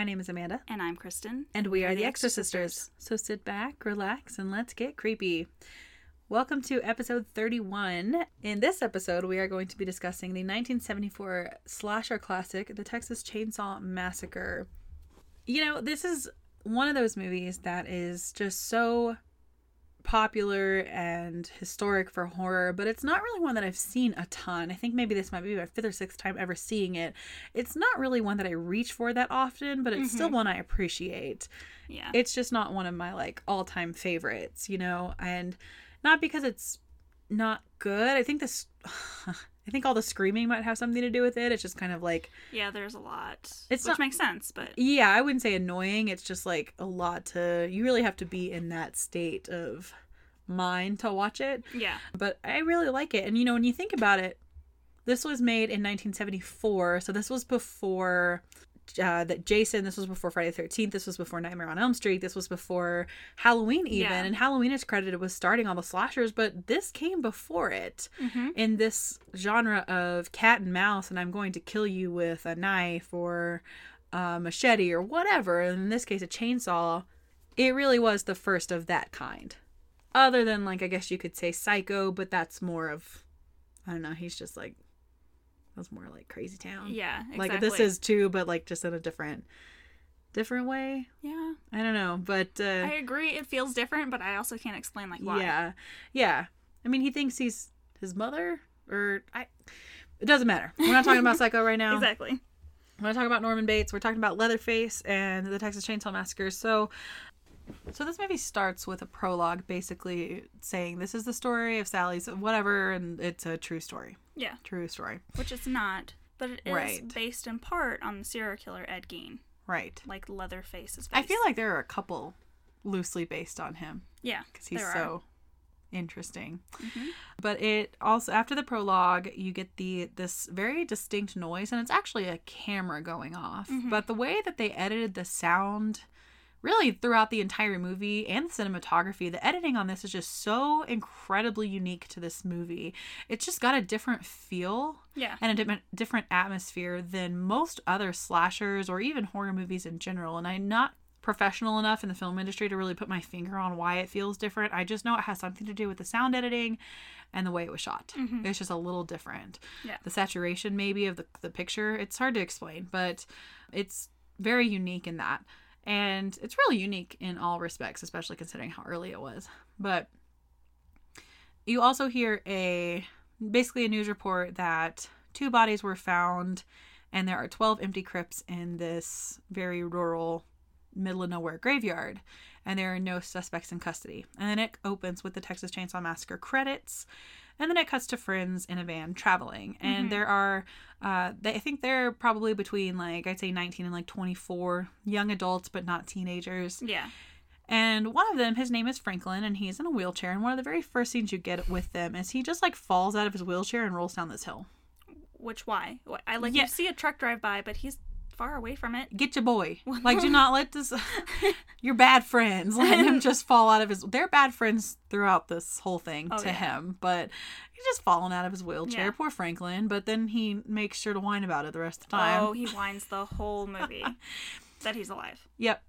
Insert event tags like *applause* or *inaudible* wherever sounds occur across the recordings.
My name is Amanda. And I'm Kristin. And we are the Extra Sisters. So sit back, relax, and let's get creepy. Welcome to episode 31. In this episode, we are going to be discussing the 1974 slasher classic, The Texas Chainsaw Massacre. You know, this is one of those movies that is just so popular and historic for horror, but it's not really one that I've seen a ton. I think maybe this might be my fifth or sixth time ever seeing it. It's not really one that I reach for that often, but it's mm-hmm. still one I appreciate. Yeah. It's just not one of my like all-time favorites, you know, and not because it's not good. I think this *sighs* I think all the screaming might have something to do with it. It's just kind of like yeah, there's a lot. It's which not, makes sense, but yeah, I wouldn't say annoying. It's just like a lot to. You really have to be in that state of mind to watch it. Yeah, but I really like it. And you know, when you think about it, this was made in 1974, so this was before uh, that Jason, this was before Friday the 13th, this was before Nightmare on Elm Street, this was before Halloween, even. Yeah. And Halloween is credited with starting all the slashers, but this came before it mm-hmm. in this genre of cat and mouse, and I'm going to kill you with a knife or a machete or whatever. And in this case, a chainsaw. It really was the first of that kind. Other than, like, I guess you could say Psycho, but that's more of, I don't know, he's just like was more like Crazy Town. Yeah, exactly. Like this is too, but like just in a different different way. Yeah. I don't know, but uh, I agree it feels different, but I also can't explain like why. Yeah. Yeah. I mean, he thinks he's his mother or I it doesn't matter. We're not talking about *laughs* Psycho right now. Exactly. We're not talking about Norman Bates. We're talking about Leatherface and the Texas Chainsaw Massacre. So so this movie starts with a prologue basically saying this is the story of Sally's whatever and it's a true story. Yeah. True story. Which it's not, but it is right. based in part on the serial killer Ed Gein. Right. Like Leatherface's face. I feel like there are a couple loosely based on him. Yeah. Because he's so interesting. Mm-hmm. But it also after the prologue, you get the this very distinct noise, and it's actually a camera going off. Mm-hmm. But the way that they edited the sound really throughout the entire movie and the cinematography. The editing on this is just so incredibly unique to this movie. It's just got a different feel yeah. and a different different atmosphere than most other slashers or even horror movies in general. And I'm not professional enough in the film industry to really put my finger on why it feels different. I just know it has something to do with the sound editing and the way it was shot. Mm-hmm. It's just a little different. Yeah. The saturation maybe of the the picture, it's hard to explain, but it's very unique in that and it's really unique in all respects, especially considering how early it was. But you also hear a basically a news report that two bodies were found and there are 12 empty crypts in this very rural middle of nowhere graveyard and there are no suspects in custody. And then it opens with the Texas Chainsaw Massacre credits and then it cuts to friends in a van traveling. And mm-hmm. there are uh, they, i think they're probably between like i'd say 19 and like 24 young adults but not teenagers. Yeah. And one of them his name is franklin and he's in a wheelchair. And one of the very first scenes you get with them is he just like falls out of his wheelchair and rolls down this hill. Which why? I like yeah. you see a truck drive by but he's far away from it. Get your boy. *laughs* Like, do not let this. *laughs* your bad friends let him *laughs* just fall out of his. They're bad friends throughout this whole thing oh, to yeah. him, but he's just falling out of his wheelchair. Yeah. Poor Franklin. But then he makes sure to whine about it the rest of the time. Oh, he whines the whole movie that he's alive. Yep.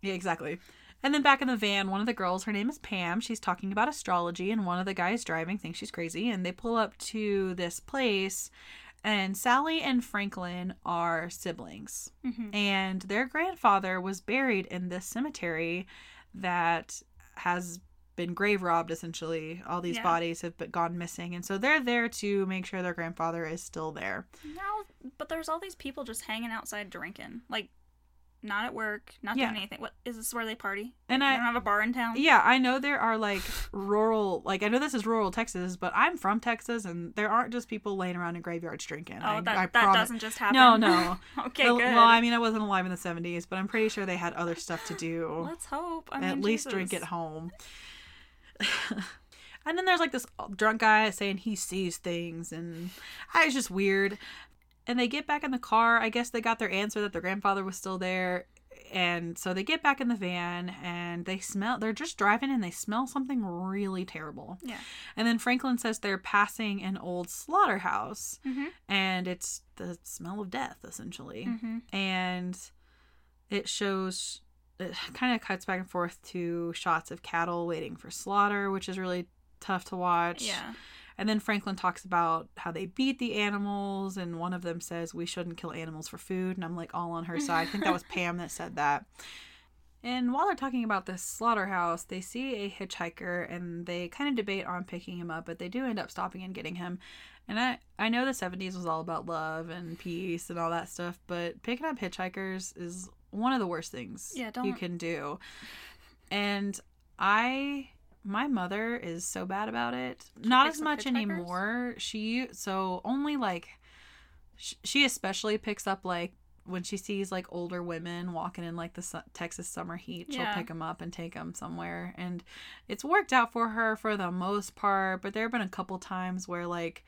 Yeah, exactly. And then back in the van, one of the girls, her name is Pam, she's talking about astrology, and one of the guys driving thinks she's crazy. And they pull up to this place and Sally and Franklin are siblings. Mm-hmm. And their grandfather was buried in this cemetery that has been grave robbed essentially. All these yeah. bodies have been, gone missing. And so they're there to make sure their grandfather is still there. Now, but there's all these people just hanging outside drinking. Like not at work, not yeah. doing anything. What is this where they party? And I don't have a bar in town. Yeah, I know there are like rural, like I know this is rural Texas, but I'm from Texas, and there aren't just people laying around in graveyards drinking. Oh, I, that, I that doesn't just happen. No, no. *laughs* okay, well, good. Well, I mean, I wasn't alive in the '70s, but I'm pretty sure they had other stuff to do. Let's hope. I mean, at least drink at home. *laughs* and then there's like this drunk guy saying he sees things, and ah, I was just weird and they get back in the car. I guess they got their answer that their grandfather was still there. And so they get back in the van and they smell, they're just driving and they smell something really terrible. Yeah. And then Franklin says they're passing an old slaughterhouse mm-hmm. and it's the smell of death, essentially. Mm-hmm. And it shows it kind of cuts back and forth to shots of cattle waiting for slaughter, which is really tough to watch. Yeah. And then Franklin talks about how they beat the animals, and one of them says we shouldn't kill animals for food, and I'm like all on her side. I think that was *laughs* Pam that said that. And while they're talking about this slaughterhouse, they see a hitchhiker and they kind of debate on picking him up, but they do end up stopping and getting him. And I, I know the 70s was all about love and peace and all that stuff, but picking up hitchhikers is one of the worst things Yeah, you can do. And I my mother is so bad about it. Not as much anymore. She so only like sh- she especially picks up like when she sees like older women walking in like the su- Texas summer heat, she'll Yeah. pick them up and take them somewhere. And it's worked out for her for the most part, but there have been a couple times where like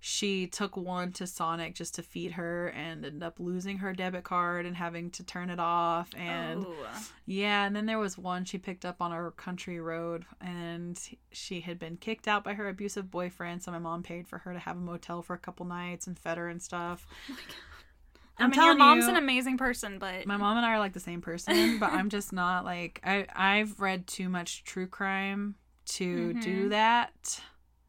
she took one to Sonic just to feed her and ended up losing her debit card and having to turn it off and oh. yeah, and then there was one she picked up on a country road, and she had been kicked out by her abusive boyfriend. So my mom paid for her to have a motel for a couple nights and fed her and stuff. I I'm mean, your telling mom's you, an amazing person, but my mom and I are like the same person, *laughs* but I'm just not like I. I've read too much true crime to do Mhm. that.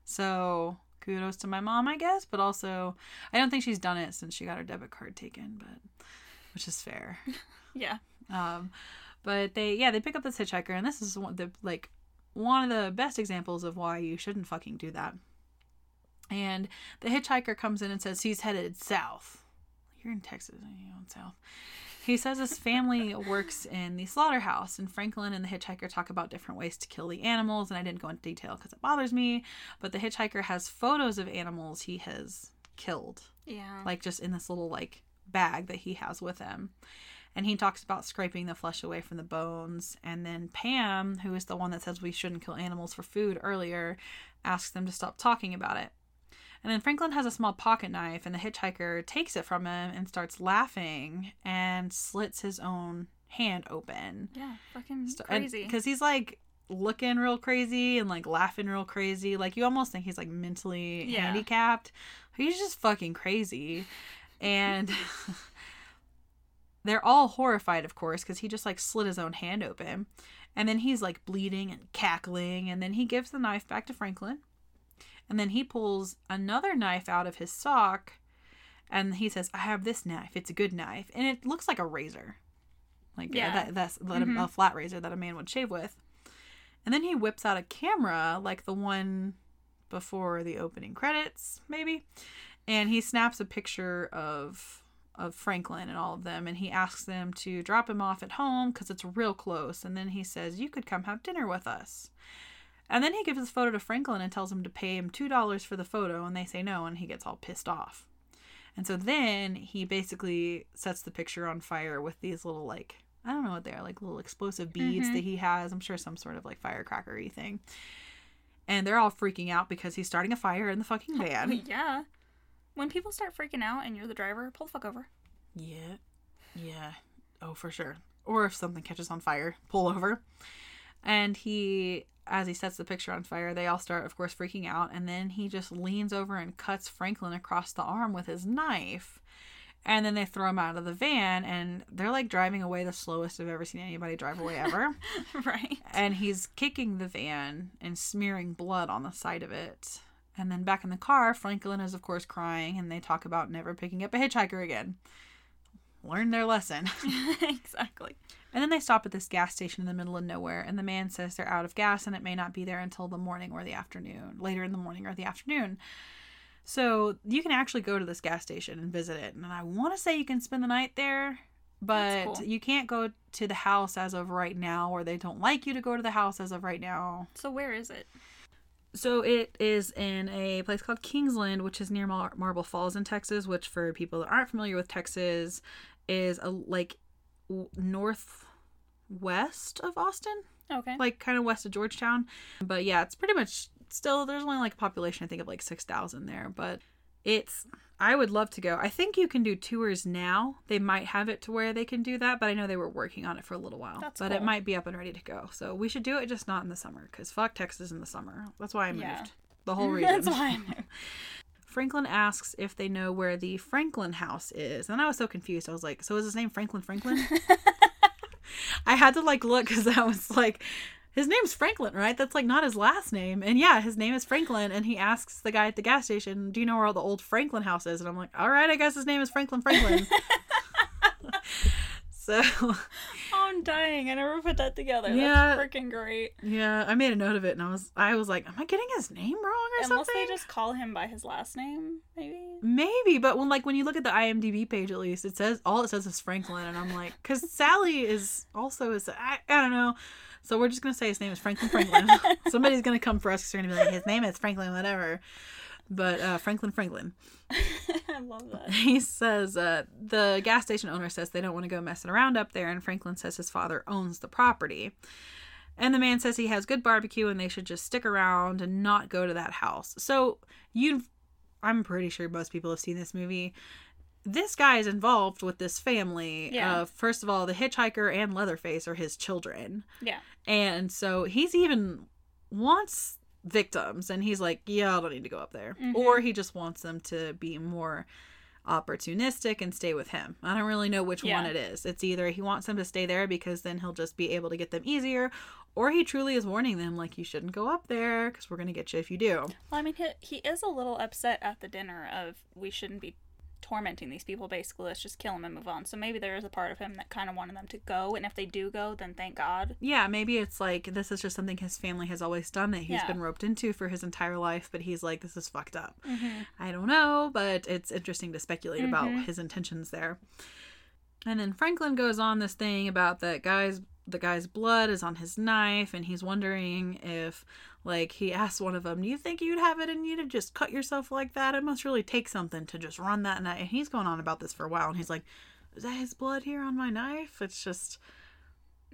So kudos to my mom, I guess, but also I don't think she's done it since she got her debit card taken, but which is fair. *laughs* yeah. Um, but they, yeah, they pick up this hitchhiker, and this is one the like one of the best examples of why you shouldn't fucking do that. And the hitchhiker comes in and says he's headed south. You're in Texas, and you're going south. He says his family works in the slaughterhouse, and Franklin and the hitchhiker talk about different ways to kill the animals. And I didn't go into detail because it bothers me, but the hitchhiker has photos of animals he has killed Yeah. like just in this little like bag that he has with him. And he talks about scraping the flesh away from the bones. And then Pam, who is the one that says we shouldn't kill animals for food earlier, asks them to stop talking about it. And then Franklin has a small pocket knife, and the hitchhiker takes it from him and starts laughing and slits his own hand open. yeah. Fucking crazy. Because he's like looking real crazy and like laughing real crazy. Like you almost think he's like mentally Yeah. handicapped. He's just fucking crazy. And *laughs* they're all horrified, of course, because he just like slit his own hand open. And then he's like bleeding and cackling. And then he gives the knife back to Franklin. And then he pulls another knife out of his sock. And he says, I have this knife. It's a good knife. And it looks like a razor. Like Yeah. that, that's that a- a Mhm. flat razor that a man would shave with. And then he whips out a camera like the one before the opening credits, maybe. And he snaps a picture of of Franklin and all of them and he asks them to drop him off at home cuz it's real close and then he says you could come have dinner with us. And then he gives his photo to Franklin and tells him to pay him $2 for the photo and they say no and he gets all pissed off. And so then he basically sets the picture on fire with these little like I don't know what they are, like little explosive beads Mhm. that he has. I'm sure some sort of like firecrackery thing. And they're all freaking out because he's starting a fire in the fucking *laughs* van. yeah. When people start freaking out and you're the driver, pull the fuck over. yeah. Yeah. Oh, for sure. Or if something catches on fire, pull over. And he as he sets the picture on fire, they all start of course freaking out and then he just leans over and cuts Franklin across the arm with his knife. And then they throw him out of the van and they're like driving away the slowest I've ever seen anybody drive away ever. *laughs* right. and he's kicking the van and smearing blood on the side of it. And then back in the car, Franklin is, of course, crying, and they talk about never picking up a hitchhiker again. Learn their lesson. *laughs* exactly. And then they stop at this gas station in the middle of nowhere, and the man says they're out of gas and it may not be there until the morning or the afternoon, later in the morning or the afternoon. So you can actually go to this gas station and visit it. And I want to say you can spend the night there, but cool. you can't go to the house as of right now, or they don't like you to go to the house as of right now. So where is it? So it is in a place called Kingsland, which is near Mar- Marble Falls in Texas. Which, for people that aren't familiar with Texas, is a like northwest of Austin, Okay. like kind of west of Georgetown. But yeah, it's pretty much still. There's only like a population I think of like six thousand there, but it's. I would love to go. I think you can do tours now. They might have it to where they can do that, but I know they were working on it for a little while. That's but it might be up and ready to go. So we should do it, just not in the summer, because fuck Texas in the summer. That's why I moved. Yeah. The whole *laughs* reason. That's why I *laughs* knew. Franklin asks if they know where the Franklin house is. And I was so confused. I was like, so is his name Franklin Franklin? *laughs* I had to like look because I was like, his name's Franklin, right? That's like not his last name. And yeah, his name is Franklin. And he asks the guy at the gas station, Do you know where all the old Franklin house is? And I'm like, All right, I guess his name is Franklin Franklin. *laughs* so. *laughs* Oh, I'm dying. I never put that together. Yeah. That's freaking great. Yeah, I made a note of it and I was I was like, Am I getting his name wrong or Unless something? they just call him by his last name, maybe? Maybe, but when like when you look at the IMDb page at least, it says all it says is Franklin and I'm like, because Sally is also is I, I don't know. So we're just gonna say his name is Franklin Franklin. *laughs* Somebody's gonna come for us because they're gonna be like, his name is Franklin, whatever. But uh, Franklin Franklin. *laughs* I love that. *laughs* He says uh, the gas station owner says they don't want to go messing around up there, and Franklin says his father owns the property. And the man says he has good barbecue and they should just stick around and not go to that house. So you I'm pretty sure most people have seen this movie this guy is involved with this family. Yeah. Uh, first of all, the hitchhiker and Leatherface are his children. Yeah. And so he's even wants victims, and he's like, "Yeah, I don't need to go up there," mm-hmm. or he just wants them to be more opportunistic and stay with him. I don't really know which yeah. one it is. It's either he wants them to stay there because then he'll just be able to get them easier, or he truly is warning them like you shouldn't go up there because we're going to get you if you do. Well, I mean, he, he is a little upset at the dinner of we shouldn't be tormenting these people basically let's just kill them and move on so maybe there is a part of him that kind of wanted them to go and if they do go then thank god yeah maybe it's like this is just something his family has always done that he's yeah. been roped into for his entire life but he's like this is fucked up mm-hmm. i don't know but it's interesting to speculate mm-hmm. about his intentions there and then franklin goes on this thing about that guy's the guy's blood is on his knife and he's wondering if like he asks one of them do you think you'd have it in you to just cut yourself like that it must really take something to just run that knife and he's going on about this for a while and he's like is that his blood here on my knife it's just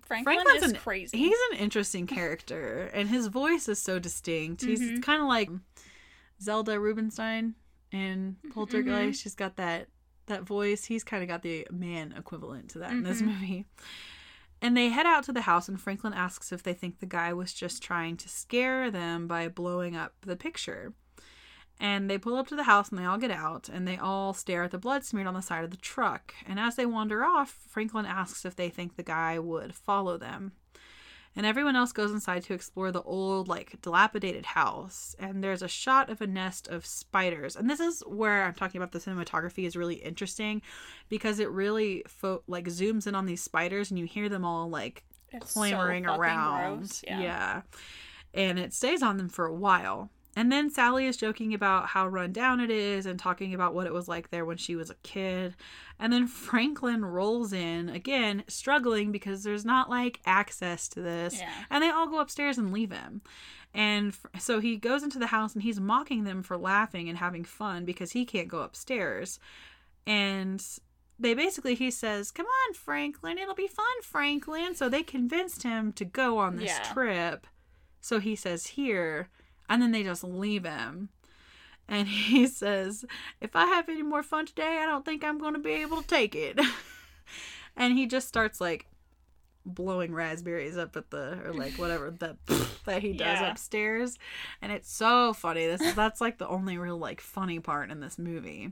Franklin Franklin's is an, crazy. He's an interesting character, and his voice is so distinct. He's mm-hmm. kind of like Zelda Rubinstein in Poltergeist. Mm-hmm. She's got that that voice. He's kind of got the man equivalent to that mm-hmm. in this mm-hmm. movie. And they head out to the house, and Franklin asks if they think the guy was just trying to scare them by blowing up the picture. And they pull up to the house and they all get out and they all stare at the blood smeared on the side of the truck. And as they wander off, Franklin asks if they think the guy would follow them and everyone else goes inside to explore the old like dilapidated house and there's a shot of a nest of spiders. And this is where i'm talking about the cinematography is really interesting because it really fo- like zooms in on these spiders and you hear them all like it's clamoring so around. yeah. yeah. And it stays on them for a while and then Sally is joking about how run down it is and talking about what it was like there when she was a kid. And then Franklin rolls in again, struggling because there's not like access to this. Yeah. And they all go upstairs and leave him. And so he goes into the house and he's mocking them for laughing and having fun because he can't go upstairs. And they basically, he says, Come on, Franklin, it'll be fun, Franklin. So they convinced him to go on this yeah. trip. So he says, Here and then they just leave him. And *laughs* he says, If I have any more fun today, I don't think I'm going to be able to take it. *laughs* and he just starts like blowing raspberries up at the or like whatever that *laughs* that he does yeah. upstairs and it's so funny this is that's like the only real like funny part in this movie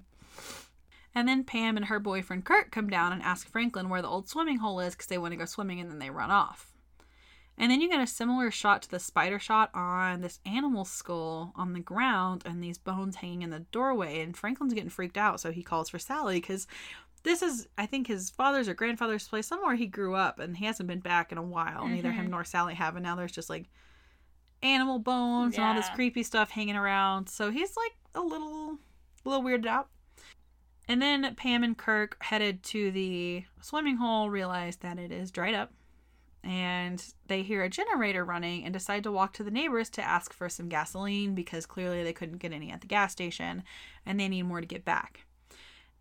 and then pam and her boyfriend kirk come down and ask franklin where the old swimming hole is because they want to go swimming and then they run off and then you get a similar shot to the spider shot on this animal skull on the ground and these bones hanging in the doorway. And Franklin's getting freaked out, so he calls for Sally because this is, I think, his father's or grandfather's place, somewhere he grew up, and he hasn't been back in a while. Mm-hmm. Neither him mm-hmm. nor Sally have, and now there's just like animal bones yeah. and all this creepy stuff hanging around. So he's like a little, a little weirded out. And then Pam and Kirk headed to the swimming hole, realized that it is dried up and they hear a generator running and decide to walk to the neighbors to ask for some gasoline because clearly they couldn't get any at the gas station and they need more to get back.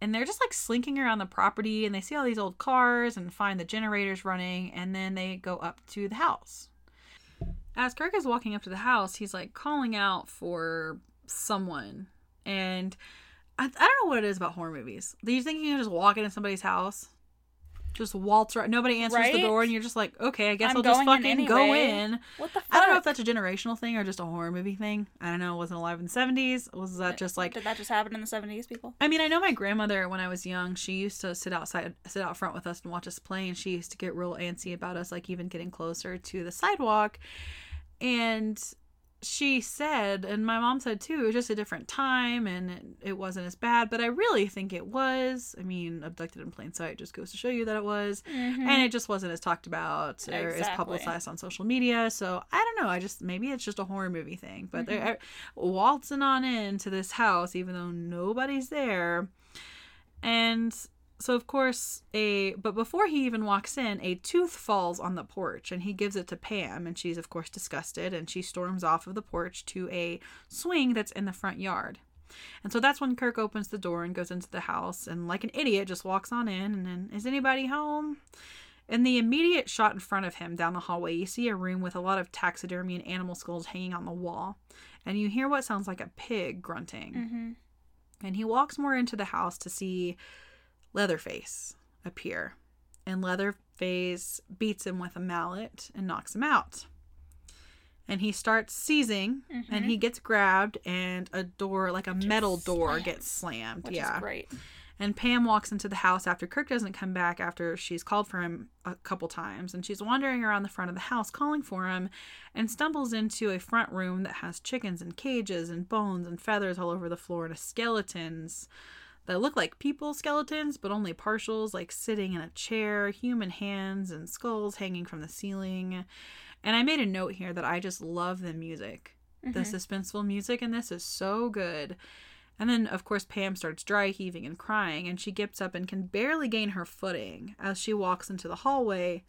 And they're just like slinking around the property and they see all these old cars and find the generators running and then they go up to the house. As Kirk is walking up to the house, he's like calling out for someone. And I, I don't know what it is about horror movies. Do you think you can just walk into somebody's house? Just waltz right. Nobody answers the door, and you're just like, okay, I guess I'm I'll just fucking in go in. What the fuck? I don't know if that's a generational thing or just a horror movie thing. I don't know. Wasn't alive in the seventies. Was that uh, just like? Did that just happen in the 70s, people? I mean, I know my grandmother when I was young. She used to sit outside, sit out front with us and watch us play, and she used to get real antsy about us, like even getting closer to the sidewalk. And she said, and my mom said too, it was just a different time and it, it wasn't as bad. But I really think it was. I mean, abducted in plain sight just goes to show you that it was Mm-hmm. and it just wasn't as talked about or as publicized on social media. So I don't know. I just maybe it's just a horror movie thing. But Mm-hmm. they're waltzing on into this house, even though nobody's there, and so of course a but before he even walks in, a tooth falls on the porch, and he gives it to Pam, and she's of course disgusted, and she storms off of the porch to a swing that's in the front yard. And so that's when Kirk opens the door and goes into the house and, like an idiot, just walks on in. And then, is anybody home? In the immediate shot in front of him down the hallway, you see a room with a lot of taxidermy and animal skulls hanging on the wall. And you hear what sounds like a pig grunting. Mm-hmm. And he walks more into the house to see Leatherface appear. And Leatherface beats him with a mallet and knocks him out. And he starts seizing and he mm-hmm. gets grabbed and a door like a metal door slammed, gets slammed. Which yeah. great. And Pam walks into the house after Kirk doesn't come back after she's called for him a couple times. And she's wandering around the front of the house calling for him and stumbles into a front room that has chickens and cages and bones and feathers all over the floor and skeletons that look like people skeletons, but only partials, like sitting in a chair, human hands and skulls hanging from the ceiling. And I made a note here that I just love the music. The mm-hmm. suspenseful music in this is so good. And then, of course, Pam starts dry heaving and crying, and she gets up and can barely gain her footing. As she walks into the hallway,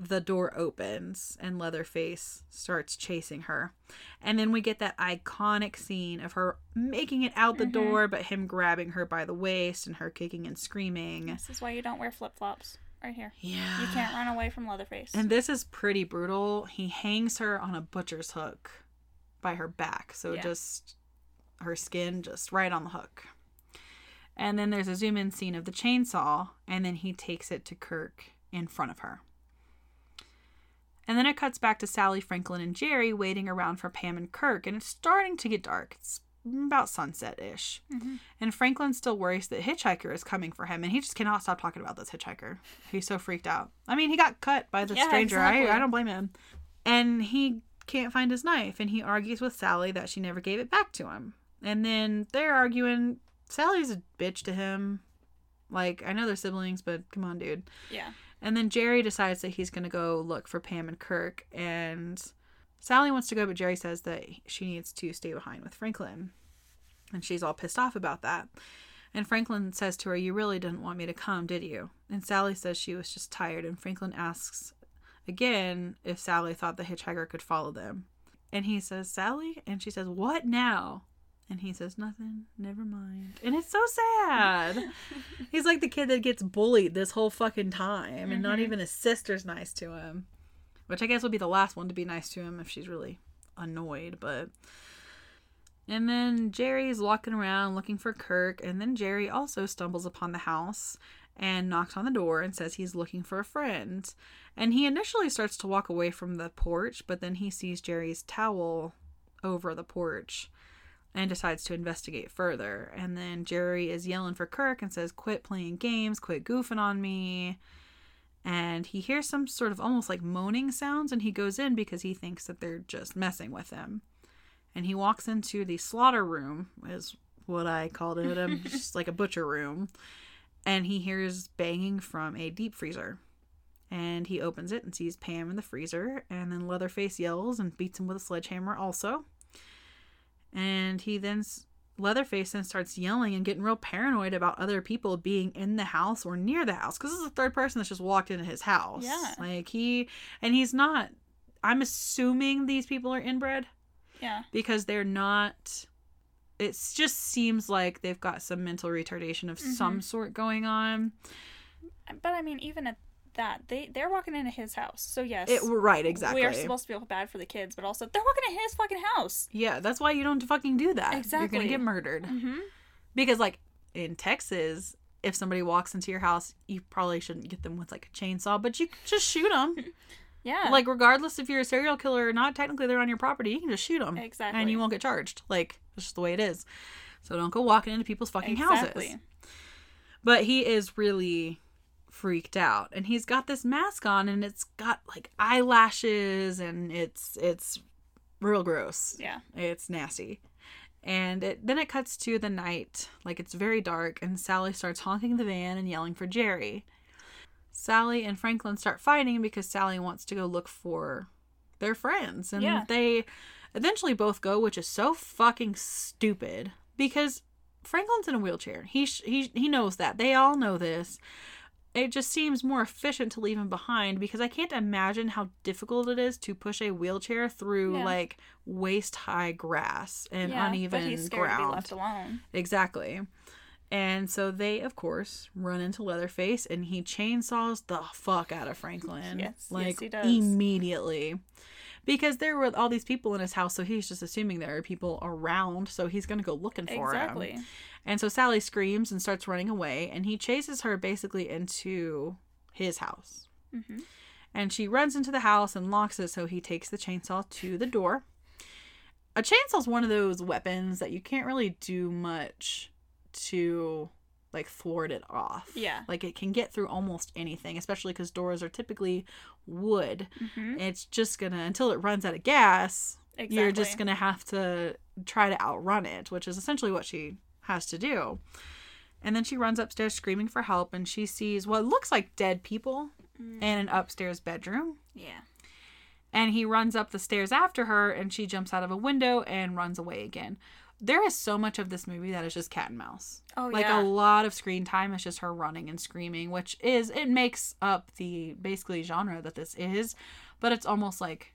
the door opens and Leatherface starts chasing her. And then we get that iconic scene of her making it out the mm-hmm. door, but him grabbing her by the waist and her kicking and screaming. This is why you don't wear flip flops. Right here. Yeah. You can't run away from Leatherface. And this is pretty brutal. He hangs her on a butcher's hook by her back. So Yeah. just her skin just right on the hook. And then there's a zoom in scene of the chainsaw, and then he takes it to Kirk in front of her. And then it cuts back to Sally, Franklin, and Jerry waiting around for Pam and Kirk, and it's starting to get dark. It's about sunset ish. Mm-hmm. And Franklin still worries that Hitchhiker is coming for him, and he just cannot stop talking about this Hitchhiker. He's so freaked out. I mean, he got cut by the Yeah, stranger. exactly. I, I don't blame him. And he can't find his knife, and he argues with Sally that she never gave it back to him. And then they're arguing. Sally's a bitch to him. Like, I know they're siblings, but come on, dude. yeah. And then Jerry decides that he's going to go look for Pam and Kirk. And Sally wants to go, but Jerry says that she needs to stay behind with Franklin. And she's all pissed off about that. And Franklin says to her, You really didn't want me to come, did you? And Sally says she was just tired. And Franklin asks again if Sally thought the hitchhiker could follow them. And he says, Sally? And she says, What now? And he says, Nothing, never mind. And it's so sad. *laughs* He's like the kid that gets bullied this whole fucking time, and not mm-hmm. even his sister's nice to him. Which I guess would be the last one to be nice to him if she's really annoyed, but. And then Jerry's walking around looking for Kirk, and then Jerry also stumbles upon the house and knocks on the door and says he's looking for a friend. And he initially starts to walk away from the porch, but then he sees Jerry's towel over the porch and decides to investigate further. And then Jerry is yelling for Kirk and says, Quit playing games, quit goofing on me. And he hears some sort of almost like moaning sounds, and he goes in because he thinks that they're just messing with him. And he walks into the slaughter room, is what I called it, *laughs* just like a butcher room. And he hears banging from a deep freezer. And he opens it and sees Pam in the freezer. And then Leatherface yells and beats him with a sledgehammer, also. And he then, Leatherface then starts yelling and getting real paranoid about other people being in the house or near the house. Because this is the third person that's just walked into his house. Yeah. Like he, and he's not, I'm assuming these people are inbred Yeah. because they're not. It just seems like they've got some mental retardation of some mm-hmm. sort going on. But I mean, even at that, they they're walking into his house. So yes, It right exactly. we are supposed to feel bad for the kids, but also they're walking into his fucking house. yeah, that's why you don't fucking do that. Exactly, you're gonna get murdered Mm-hmm. because like in Texas, if somebody walks into your house, you probably shouldn't get them with like a chainsaw, but you just shoot them. *laughs* Yeah. like regardless if you're a serial killer or not, technically they're on your property. You can just shoot them, Exactly. and you won't get charged. Like that's just the way it is. So don't go walking into people's fucking exactly. houses. But he is really freaked out, and he's got this mask on, and it's got like eyelashes, and it's it's real gross. Yeah. It's nasty. And it, then it cuts to the night, like it's very dark, and Sally starts honking the van and yelling for Jerry. Sally and Franklin start fighting because Sally wants to go look for their friends. And Yeah. they eventually both go, which is so fucking stupid because Franklin's in a wheelchair. He, sh- he, he knows that. They all know this. It just seems more efficient to leave him behind because I can't imagine how difficult it is to push a wheelchair through Yeah. like waist high grass and yeah, uneven but he's scared to be ground. left alone. Exactly. And so they, of course, run into Leatherface and he chainsaws the fuck out of Franklin. Yes, yes, he does. immediately. Because there were all these people in his house, so he's just assuming there are people around, so he's gonna go looking for Exactly. him. And so Sally screams and starts running away, and he chases her basically into his house. hmm And she runs into the house and locks it, so he takes the chainsaw to the door. A chainsaw's one of those weapons that you can't really do much to like thwart it off. Yeah. Like it can get through almost anything, especially because doors are typically wood. hmm It's just gonna until it runs out of gas. Exactly. You're just gonna have to try to outrun it, which is essentially what she has to do. And then she runs upstairs screaming for help, and she sees what looks like dead people Mm. in an upstairs bedroom. Yeah. And he runs up the stairs after her, and she jumps out of a window and runs away again. There is so much of this movie that is just cat and mouse. Oh yeah. like yeah. a lot of screen time is just her running and screaming, which is it makes up the basically genre that this is, but it's almost like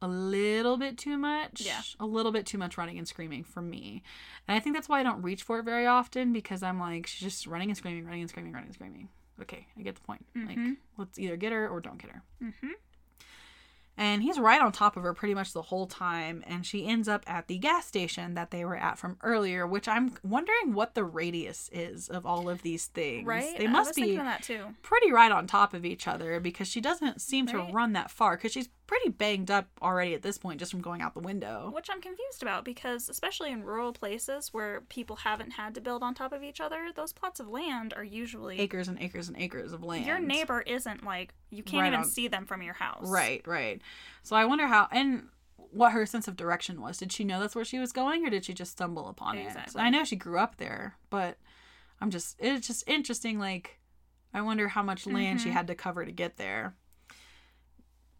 a little bit too much. Yeah. A little bit too much running and screaming for me. And I think that's why I don't reach for it very often because I'm like, she's just running and screaming, running and screaming, running and screaming. Okay, I get the point. Like, Mhm. let's either get her or don't get her. hmm And he's right on top of her pretty much the whole time. And she ends up at the gas station that they were at from earlier, which I'm wondering what the radius is of all of these things. Right. They I must was be thinking that too. pretty right on top of each other because she doesn't seem to run that far because she's pretty banged up already at this point just from going out the window. Which I'm confused about because, especially in rural places where people haven't had to build on top of each other, those plots of land are usually. Acres and acres and acres of land. Your neighbor isn't like, you can't Right even on- see them from your house. Right, right. So I wonder how and what her sense of direction was. Did she know that's where she was going or did she just stumble upon it? I know she grew up there, but I'm just it's just interesting like I wonder how much land she Mhm. had to cover to get there.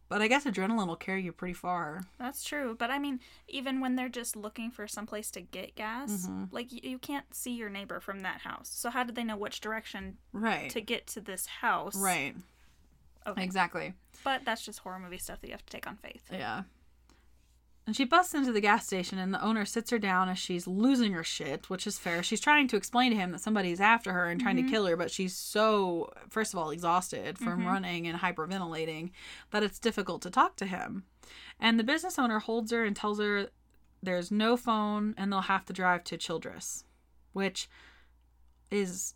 But I guess adrenaline will carry you pretty far. That's true. But I mean, even when they're just looking for someplace to get gas, Mhm. like y- you can't see your neighbor from that house. So how did they know which direction Right. to get to this house? Right. Okay. Exactly. But that's just horror movie stuff that you have to take on faith. Yeah. And she busts into the gas station, and the owner sits her down as she's losing her shit, which is fair. She's trying to explain to him that somebody's after her and trying to mm-hmm. kill her, but she's so, first of all, exhausted from mm-hmm. running and hyperventilating that it's difficult to talk to him. And the business owner holds her and tells her there's no phone and they'll have to drive to Childress, which is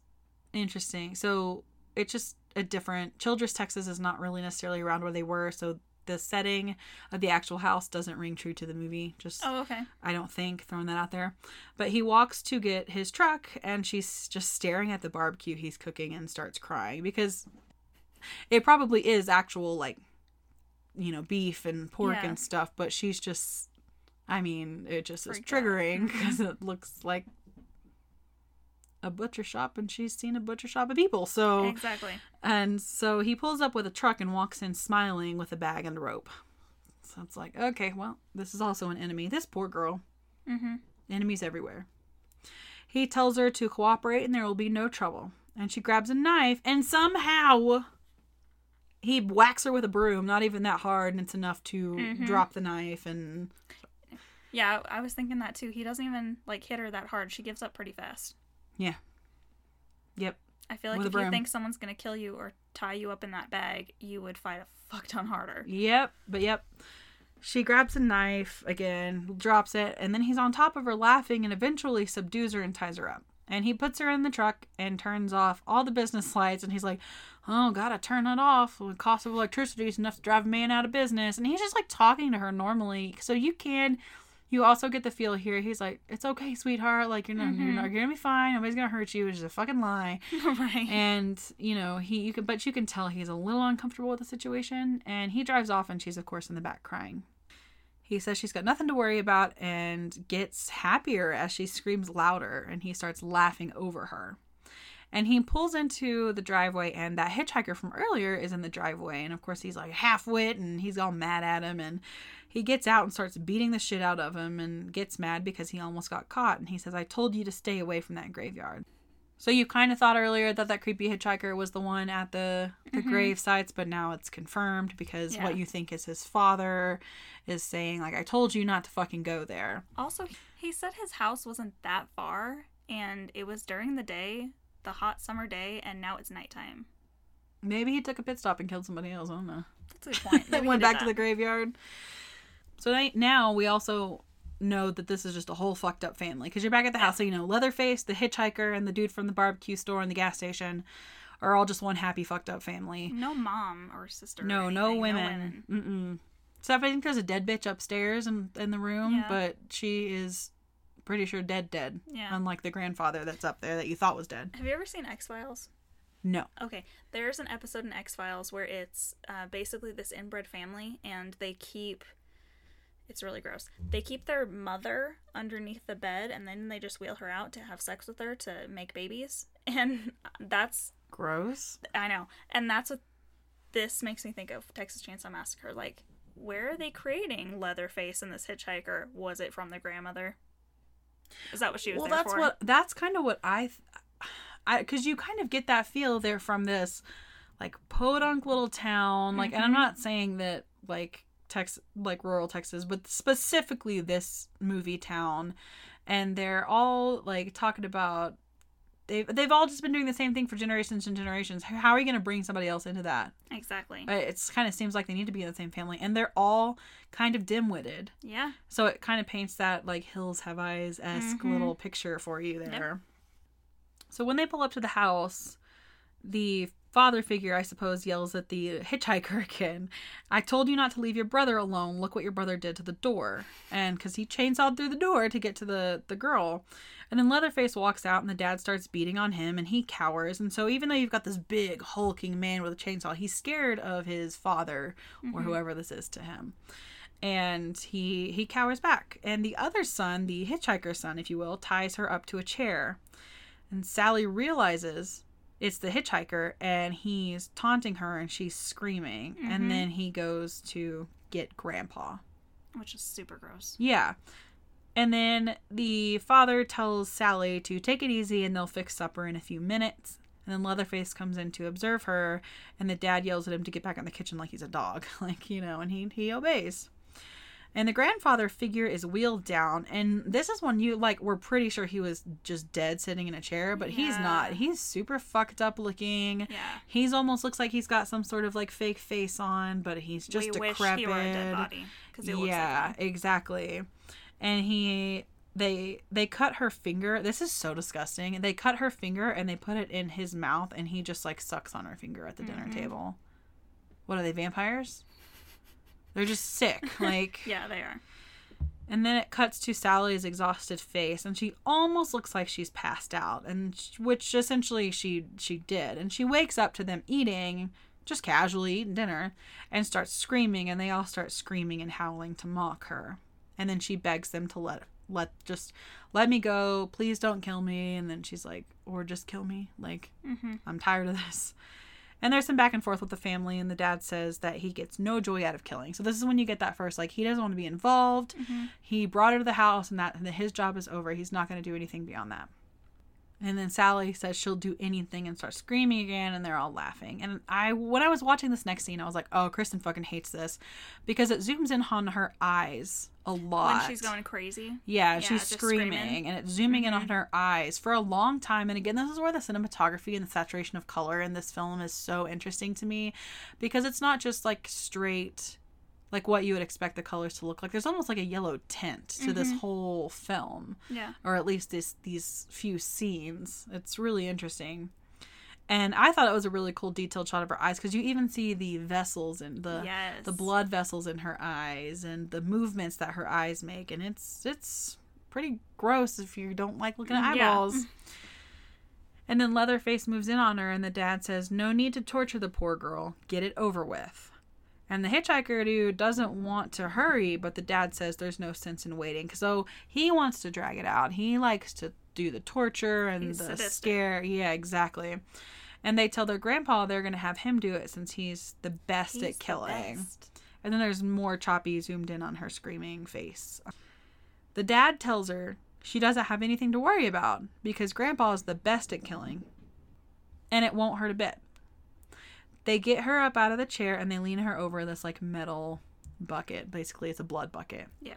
interesting. So it's just a different Childress, Texas is not really necessarily around where they were, so the setting of the actual house doesn't ring true to the movie. Just Oh, okay. I don't think throwing that out there. But he walks to get his truck and she's just staring at the barbecue he's cooking and starts crying because it probably is actual like you know beef and pork Yeah. and stuff, but she's just I mean, it just is Freaked out. triggering *laughs* because mm-hmm. it looks like a butcher shop and she's seen a butcher shop of people. So Exactly. and so he pulls up with a truck and walks in smiling with a bag and a rope. So it's like, okay, well, this is also an enemy. This poor girl. Mm-hmm. Enemies everywhere. He tells her to cooperate and there will be no trouble. And she grabs a knife and somehow he whacks her with a broom, not even that hard, and it's enough to Mhm. drop the knife and Yeah, I was thinking that too. He doesn't even like hit her that hard. She gives up pretty fast. Yeah. Yep. I feel like With if you think someone's gonna kill you or tie you up in that bag, you would fight a fuck ton harder. Yep, but yep. She grabs a knife again, drops it, and then he's on top of her laughing and eventually subdues her and ties her up. And he puts her in the truck and turns off all the business lights. And he's like, Oh, gotta turn it off. The cost of electricity is enough to drive a man out of business. And he's just like talking to her normally. So you can, you also get the feel here. He's like, It's okay, sweetheart. Like, you're not, you're not, you're gonna be fine. Nobody's gonna hurt you. Which is a fucking lie. *laughs* right. And, you know, he, you can, but you can tell he's a little uncomfortable with the situation. And he drives off and she's, of course, in the back crying. He says she's got nothing to worry about and gets happier as she screams louder and he starts laughing over her. And he pulls into the driveway and that hitchhiker from earlier is in the driveway. And of course, he's like half wit and he's all mad at him. And he gets out and starts beating the shit out of him and gets mad because he almost got caught. And he says, I told you to stay away from that graveyard. So you kind of thought earlier that that creepy hitchhiker was the one at the the mm-hmm. grave sites, but now it's confirmed because Yeah. what you think is his father is saying like I told you not to fucking go there. Also, he said his house wasn't that far, and it was during the day, the hot summer day, and now it's nighttime. Maybe he took a pit stop and killed somebody else. I don't know. That's a good point. They *laughs* Maybe went back to the graveyard. So now we also know that this is just a whole fucked up family because you're back at the house. So you know Leatherface, the hitchhiker, and the dude from the barbecue store and the gas station are all just one happy fucked up family. No mom or sister. or No, no women. Except I think there's a dead bitch upstairs in, in the room, Yeah. but she is pretty sure dead, dead. Yeah. Unlike the grandfather that's up there that you thought was dead. Have you ever seen X Files? No. Okay, there's an episode in X Files where it's uh, basically this inbred family, and they keep. It's really gross. They keep their mother underneath the bed, and then they just wheel her out to have sex with her to make babies. *laughs* And that's Gross. I know, and that's what this makes me think of Texas Chainsaw Massacre. Like, where are they creating Leatherface and this hitchhiker? Was it from the grandmother? Is that what she was well, that's for? what that's kind of what I, th- I because you kind of get that feel there from this, like podunk little town. Like, and I'm Mhm. not saying that like Tex like rural Texas, but specifically this movie town, and they're all like talking about. They've, they've all just been doing the same thing for generations and generations. How are you going to bring somebody else into that? exactly. It's kind of seems like they need to be in the same family, and they're all kind of dim-witted. yeah. So it kind of paints that like hills have eyes esque Mhm. little picture for you there. So when they pull up to the house, the father figure, I suppose, yells at the hitchhiker *laughs* again. I told you not to leave your brother alone. Look what your brother did to the door. And because he chainsawed through the door to get to the, the girl. And then Leatherface walks out and the dad starts beating on him and he cowers. And so even though you've got this big hulking man with a chainsaw, he's scared of his father or mm-hmm. whoever this is to him and he he cowers back and the other son the hitchhiker son if you will ties her up to a chair and sally realizes it's the hitchhiker and he's taunting her and she's screaming Mhm. and then he goes to get grandpa Which is super gross. yeah and then the father tells sally to take it easy and they'll fix supper in a few minutes and then Leatherface comes in to observe her, and the dad yells at him to get back in the kitchen like he's a dog, *laughs* like you know, and he he obeys. And the grandfather figure is wheeled down, and this is when you like we're pretty sure he was just dead sitting in a chair, but he's not. He's super fucked up looking. Yeah. He's almost looks like he's got some sort of like fake face on, but he's just we wish decrepit. he were a dead body because it looks yeah, like exactly. And he they they cut her finger. This is so disgusting. They cut her finger and they put it in his mouth and he just like sucks on her finger at the dinner Mhm. table. What are they vampires? They're just sick. *laughs* Like Yeah, they are. and then it cuts to Sally's exhausted face, and she almost looks like she's passed out, and sh- which essentially she she did. And she wakes up to them eating, just casually eating dinner, and starts screaming, and they all start screaming and howling to mock her. And then she begs them to let let just let me go, please don't kill me. And then she's like, or just kill me, like Mm-hmm. I'm tired of this. And there's some back and forth with the family, and the dad says that he gets no joy out of killing. So this is when you get that first, like he doesn't want to be involved. Mm-hmm. He brought her to the house, and that and that his job is over. He's not going to do anything beyond that. And then Sally says she'll do anything and starts screaming again, and they're all laughing. And I, when I was watching this next scene, I was like, "Oh, Kristin fucking hates this," because it zooms in on her eyes a lot. When she's going crazy. Yeah, Yeah, she's screaming, screaming. and it's zooming in on Mhm. her eyes for a long time. And again, this is where the cinematography and the saturation of color in this film is so interesting to me because it's not just like straight like what you would expect the colors to look like. There's almost like a yellow tint to this mm-hmm. whole film, Yeah. or at least this these few scenes. It's really interesting. And I thought it was a really cool detailed shot of her eyes because you even see the vessels and the yes. the blood vessels in her eyes and the movements that her eyes make and it's it's pretty gross if you don't like looking at mm, Yeah. eyeballs and then leatherface moves in on her and the dad says no need to torture the poor girl get it over with and the hitchhiker dude doesn't want to hurry but the dad says there's no sense in waiting so oh, he wants to drag it out he likes to do the torture and He's the sadistic. scare yeah exactly and they tell their grandpa they're going to have him do it since he's the best He's at killing best. and then there's more choppy zoomed in on her screaming face. The dad tells her she doesn't have anything to worry about because grandpa is the best at killing. And it won't hurt a bit. They get her up out of the chair and they lean her over this like metal bucket. Basically, it's a blood bucket. Yeah.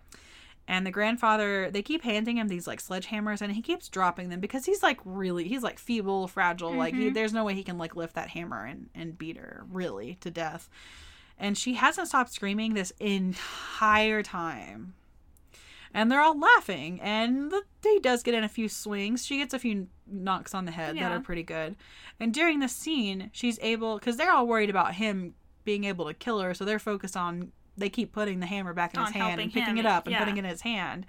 And the grandfather, they keep handing him these like sledgehammers and he keeps dropping them because he's like really, he's like feeble, fragile. Like, he, Mhm. there's no way he can like lift that hammer and, and beat her really to death. And she hasn't stopped screaming this entire time. And they're all laughing. And the, he does get in a few swings. She gets a few knocks on the head that are pretty good. And during the scene, she's able, because they're all worried about him being able to kill her. So they're focused on, they keep putting the hammer back in his hand and picking him, it up and yeah. putting it in his hand.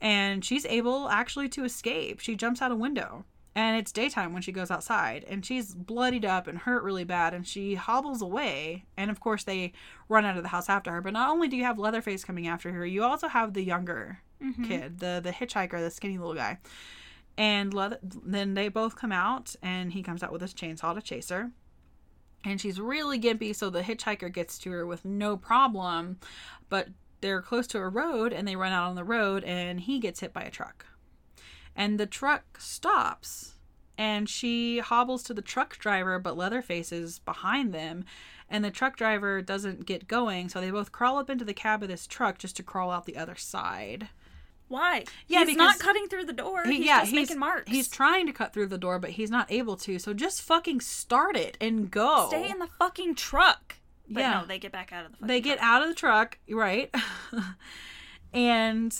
And she's able actually to escape. She jumps out a window. And it's daytime when she goes outside. And she's bloodied up and hurt really bad. And she hobbles away. And of course, they run out of the house after her. But not only do you have Leatherface coming after her, you also have the younger Mhm. kid, the the hitchhiker, the skinny little guy. And then they both come out, and he comes out with his chainsaw to chase her. And she's really gimpy, so the hitchhiker gets to her with no problem. But they're close to a road, and they run out on the road, and he gets hit by a truck. And the truck stops, and she hobbles to the truck driver, but Leatherface is behind them. And the truck driver doesn't get going, so they both crawl up into the cab of this truck just to crawl out the other side. Why? Yeah, he's not cutting through the door. He- he's yeah, just he's- making marks. He's trying to cut through the door, but he's not able to. So just fucking start it and go. Stay in the fucking truck. But Yeah. no, they get back out of the fucking they get truck. out of the truck, right? *laughs* and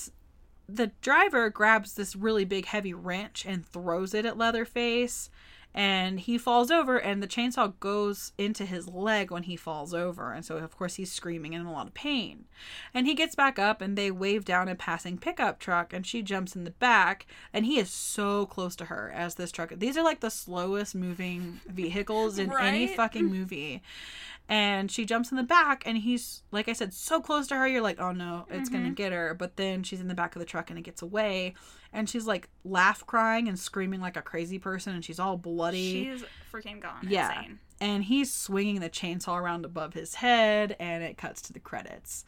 the driver grabs this really big heavy wrench and throws it at Leatherface. And he falls over, and the chainsaw goes into his leg when he falls over. And so, of course, he's screaming and in a lot of pain. And he gets back up, and they wave down a passing pickup truck, and she jumps in the back. And he is so close to her as this truck. These are like the slowest moving vehicles in any fucking movie and she jumps in the back and he's like i said so close to her you're like oh no it's Mm-hmm. gonna get her but then she's in the back of the truck and it gets away and she's like laugh crying and screaming like a crazy person and she's all bloody She's freaking gone. Yeah. Insane. and he's swinging the chainsaw around above his head and it cuts to the credits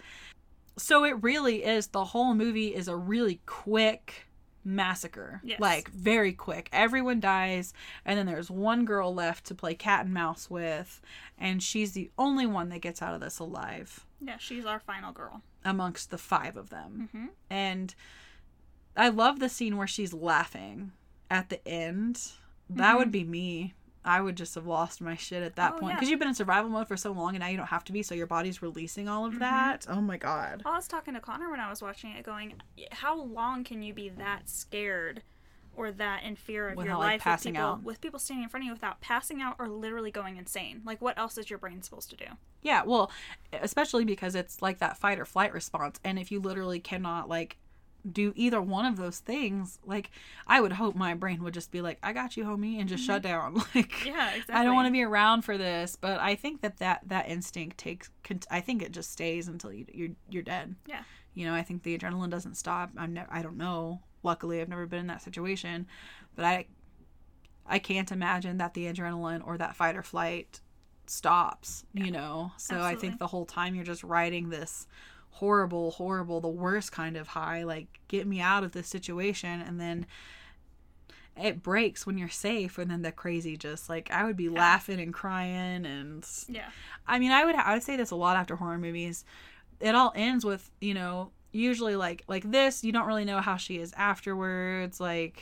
so it really is the whole movie is a really quick massacre Yes. like very quick everyone dies and then there's one girl left to play cat and mouse with and she's the only one that gets out of this alive Yeah, she's our final girl. amongst the five of them hmm and I love the scene where she's laughing at the end. That would be me. I would just have lost my shit at that Oh, point yeah. because you've been in survival mode for so long and now you don't have to be, so your body's releasing all of mm-hmm. that. Oh my god. I was talking to Connor when I was watching it, going, "How long can you be that scared or that in fear of your Without, like, life passing with people out. with people standing in front of you without passing out or literally going insane? Like, what else is your brain supposed to do? Yeah, well, especially because it's like that fight or flight response, and if you literally cannot like do either one of those things, like I would hope my brain would just be like, "I got you, homie," and just shut down. *laughs* Like, Mm-hmm. Yeah, exactly. I don't want to be around for this, but I think that that, that instinct takes. I think it just stays until you you're you're dead. Yeah. You know, I think the adrenaline doesn't stop. I'm ne- I don't know. Luckily, I've never been in that situation, but I I can't imagine that the adrenaline or that fight or flight stops. You know, so I think the whole time you're just riding this horrible, horrible, the worst kind of high. Like, get me out of this situation, and then it breaks when you're safe and then the crazy just like i would be laughing and crying and Yeah. i mean i would i would say this a lot after horror movies it all ends with you know usually like like this you don't really know how she is afterwards like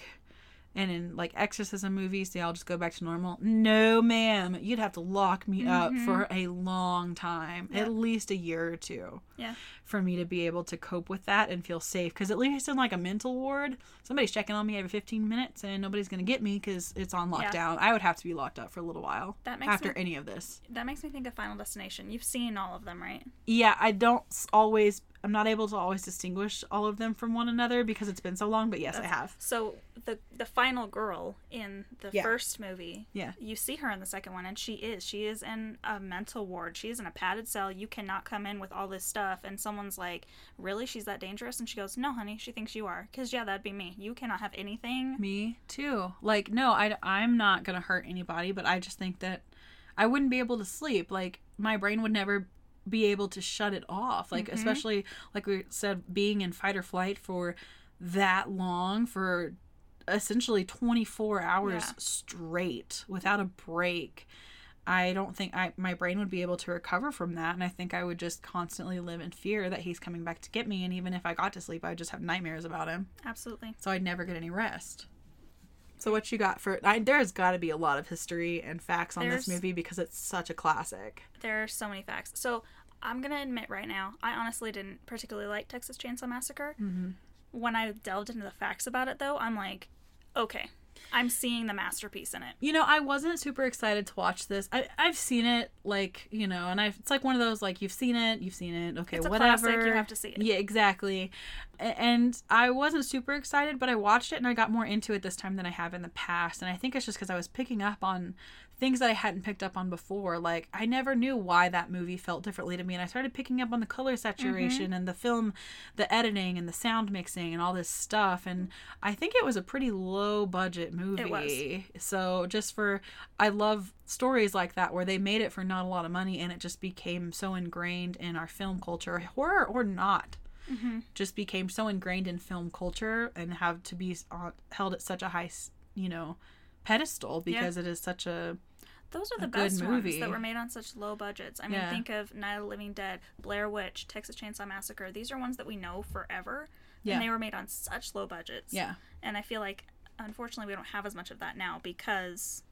and in like exorcism movies they all just go back to normal no ma'am you'd have to lock me up for a long time Mm-hmm. Yeah. at least a year or two Yeah. for me to be able to cope with that and feel safe because at least in like a mental ward somebody's checking on me every 15 minutes and nobody's gonna get me because it's on Yeah. lockdown i would have to be locked up for a little while That makes after me- any of this That makes me think of Final Destination. You've seen all of them, right? yeah i don't always i'm not able to always distinguish all of them from one another because it's been so long but yes i have So the the final girl in the Yeah. first movie, Yeah. you see her in the second one, and she is she is in a mental ward. She is in a padded cell. You cannot come in with all this stuff. And someone's like, "Really? She's that dangerous?" And she goes, "No, honey. She thinks you are. Cause yeah, that'd be me. You cannot have anything." Me too. Like, no, I, I'm not going to hurt anybody, but I just think that I wouldn't be able to sleep. Like, my brain would never be able to shut it off. Like, mm-hmm. especially, like we said, being in fight or flight for that long, for essentially 24 hours Yeah. straight without a break. I don't think I my brain would be able to recover from that and I think I would just constantly live in fear that he's coming back to get me and even if I got to sleep I would just have nightmares about him Absolutely. so I'd never get any rest. So what you got for? I, there's got to be a lot of history and facts on this movie because it's such a classic. There are so many facts. So I'm gonna admit right now, I honestly didn't particularly like Texas Chainsaw Massacre. Mm-hmm. When I delved into the facts about it, though, I'm like, okay, I'm seeing the masterpiece in it. You know, I wasn't super excited to watch this. I I've seen it, like you know, and I've it's like one of those like you've seen it, you've seen it, okay, It's a whatever. classic, you have to see it. Yeah, exactly. And I wasn't super excited, but I watched it and I got more into it this time than I have in the past. And I think it's just because I was picking up on things that I hadn't picked up on before. Like I never knew why that movie felt differently to me, and I started picking up on the color saturation Mm-hmm. and the film, the editing and the sound mixing and all this stuff. And I think it was a pretty low budget movie. was. So just for I love stories like that where they made it for not a lot of money and it just became so ingrained in our film culture, horror or not. Mm-hmm. Just became so ingrained in film culture and have to be uh, held at such a high, you know, pedestal because it is such a Those are the best ones that were made on such low budgets. I mean, Yeah. think of Night of the Living Dead, Blair Witch, Texas Chainsaw Massacre. These are ones that we know forever, Yeah. and they were made on such low budgets. yeah. And I feel like, unfortunately, we don't have as much of that now because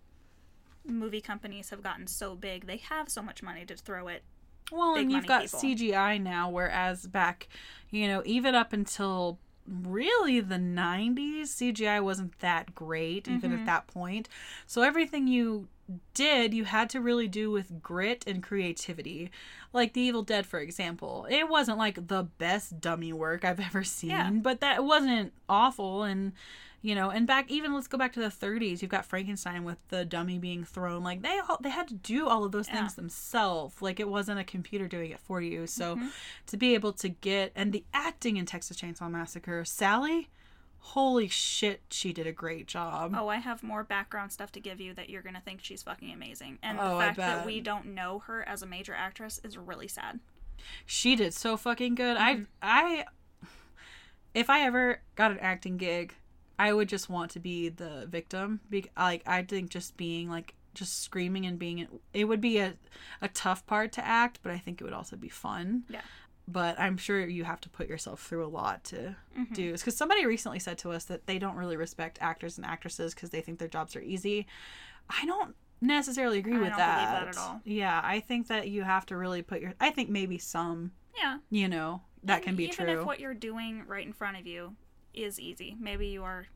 movie companies have gotten so big. They have so much money to throw it. Well, and you've got people. CGI now, whereas back, you know, even up until really the 90s, CGI wasn't that great, even Mm-hmm. at that point. So everything you did, you had to really do with grit and creativity. Like The Evil Dead, for example. It wasn't like the best dummy work I've ever seen, Yeah. but that wasn't awful. And, you know, and back, even let's go back to the 30s. You've got Frankenstein with the dummy being thrown. Like, they all, they had to do all of those Yeah. things themselves. Like, it wasn't a computer doing it for you. So, Mm-hmm. to be able to get, and the acting in Texas Chainsaw Massacre, Sally, holy shit, she did a great job. Oh, I have more background stuff to give you that you're gonna think she's fucking amazing. And Oh, the fact that we don't know her as a major actress is really sad. She did so fucking good. I, I, if I ever got an acting gig, I would just want to be the victim. Be, like, I think just being like, just screaming and being, it would be a, a tough part to act, but I think it would also be fun. Yeah. But I'm sure you have to put yourself through a lot to Mm-hmm. do. Because somebody recently said to us that they don't really respect actors and actresses because they think their jobs are easy. I don't necessarily agree I with don't that. believe that at all. Yeah, I think that you have to really put your. I think maybe some, Yeah. you know, that And can be even true. if what you're doing right in front of you is easy, maybe you are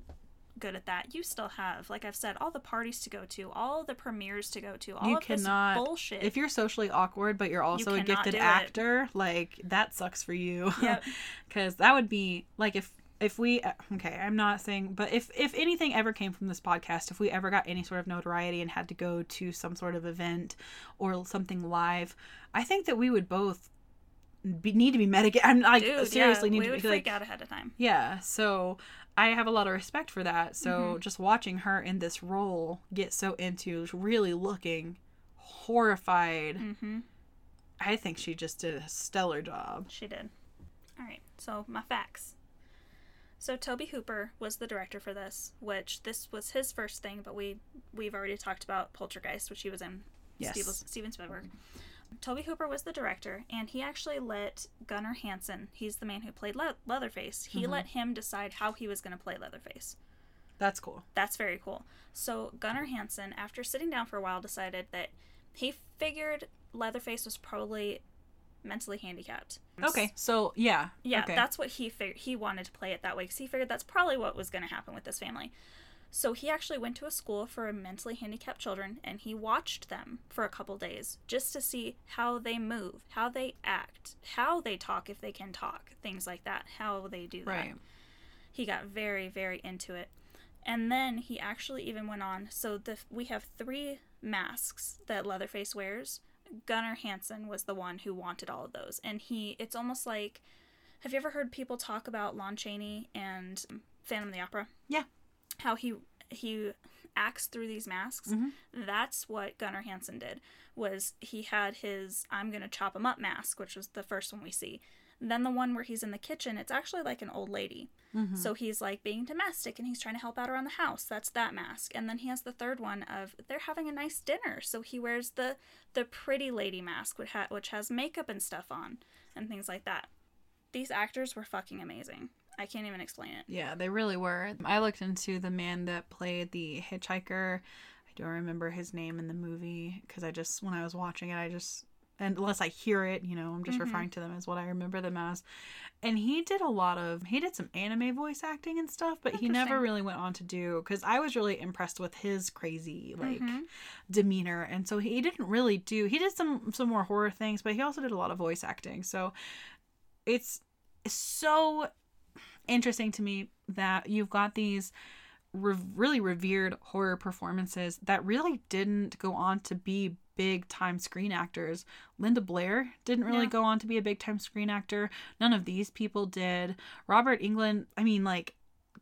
good at that. You still have, like I've said, all the parties to go to, all the premieres to go to, all you of cannot this bullshit. if you're socially awkward but you're also a gifted do it. actor like that sucks for you *laughs* Yep. because that would be like if if we uh, okay i'm not saying but if if anything ever came from this podcast if we ever got any sort of notoriety and had to go to some sort of event or something live i think that we would both be, need to be medicated i'm like Dude, seriously yeah, need we to would be freak like out ahead of time. yeah, so I have a lot of respect for that. So Mm-hmm. just watching her in this role get so into really looking horrified, Mm-hmm. I think she just did a stellar job. She did. All right, so my facts. So Tobe Hooper was the director for this, which this was his first thing, but we we've already talked about Poltergeist, which he was in. Yes. Steve, Steven Spielberg. Tobe Hooper was the director, and he actually let Gunnar Hansen, he's the man who played Le- Leatherface, he Mm-hmm. let him decide how he was going to play Leatherface. That's cool. That's very cool. So Gunnar Hansen, after sitting down for a while, decided that he figured Leatherface was probably mentally handicapped. Okay, so yeah. Yeah, okay. that's what he figured. He wanted to play it that way because he figured that's probably what was going to happen with this family. So he actually went to a school for mentally handicapped children and he watched them for a couple days just to see how they move, how they act, how they talk if they can talk, things like that, how they do that. right. He got very, very into it. And then he actually even went on. So the we have three masks that Leatherface wears. Gunnar Hansen was the one who wanted all of those, and he. It's almost like, have you ever heard people talk about Lon Chaney and Phantom of the Opera? Yeah. How he he acts through these masks. Mhm. That's what Gunnar Hansen did. Was he had his "I'm gonna chop him up" mask, which was the first one we see. Then the one where he's in the kitchen, it's actually like an old lady. Mhm. So he's like being domestic and he's trying to help out around the house. That's that mask. And then he has the third one of they're having a nice dinner. So he wears the the pretty lady mask which, ha- which has makeup and stuff on and things like that. These actors were fucking amazing. I can't even explain it. Yeah, they really were. I looked into the man that played the hitchhiker. I don't remember his name in the movie because I just when I was watching it, I just and unless I hear it, you know, I'm just Mhm. referring to them as what I remember them as. And he did a lot of he did some anime voice acting and stuff, but he never really went on to do because I was really impressed with his crazy like Mhm. demeanor, and so he didn't really do. He did some some more horror things, but he also did a lot of voice acting. So it's so interesting to me that you've got these re- really revered horror performances that really didn't go on to be big time screen actors. Linda Blair didn't really go on to be a big time screen actor. None of these people did. Robert Englund, I mean, like,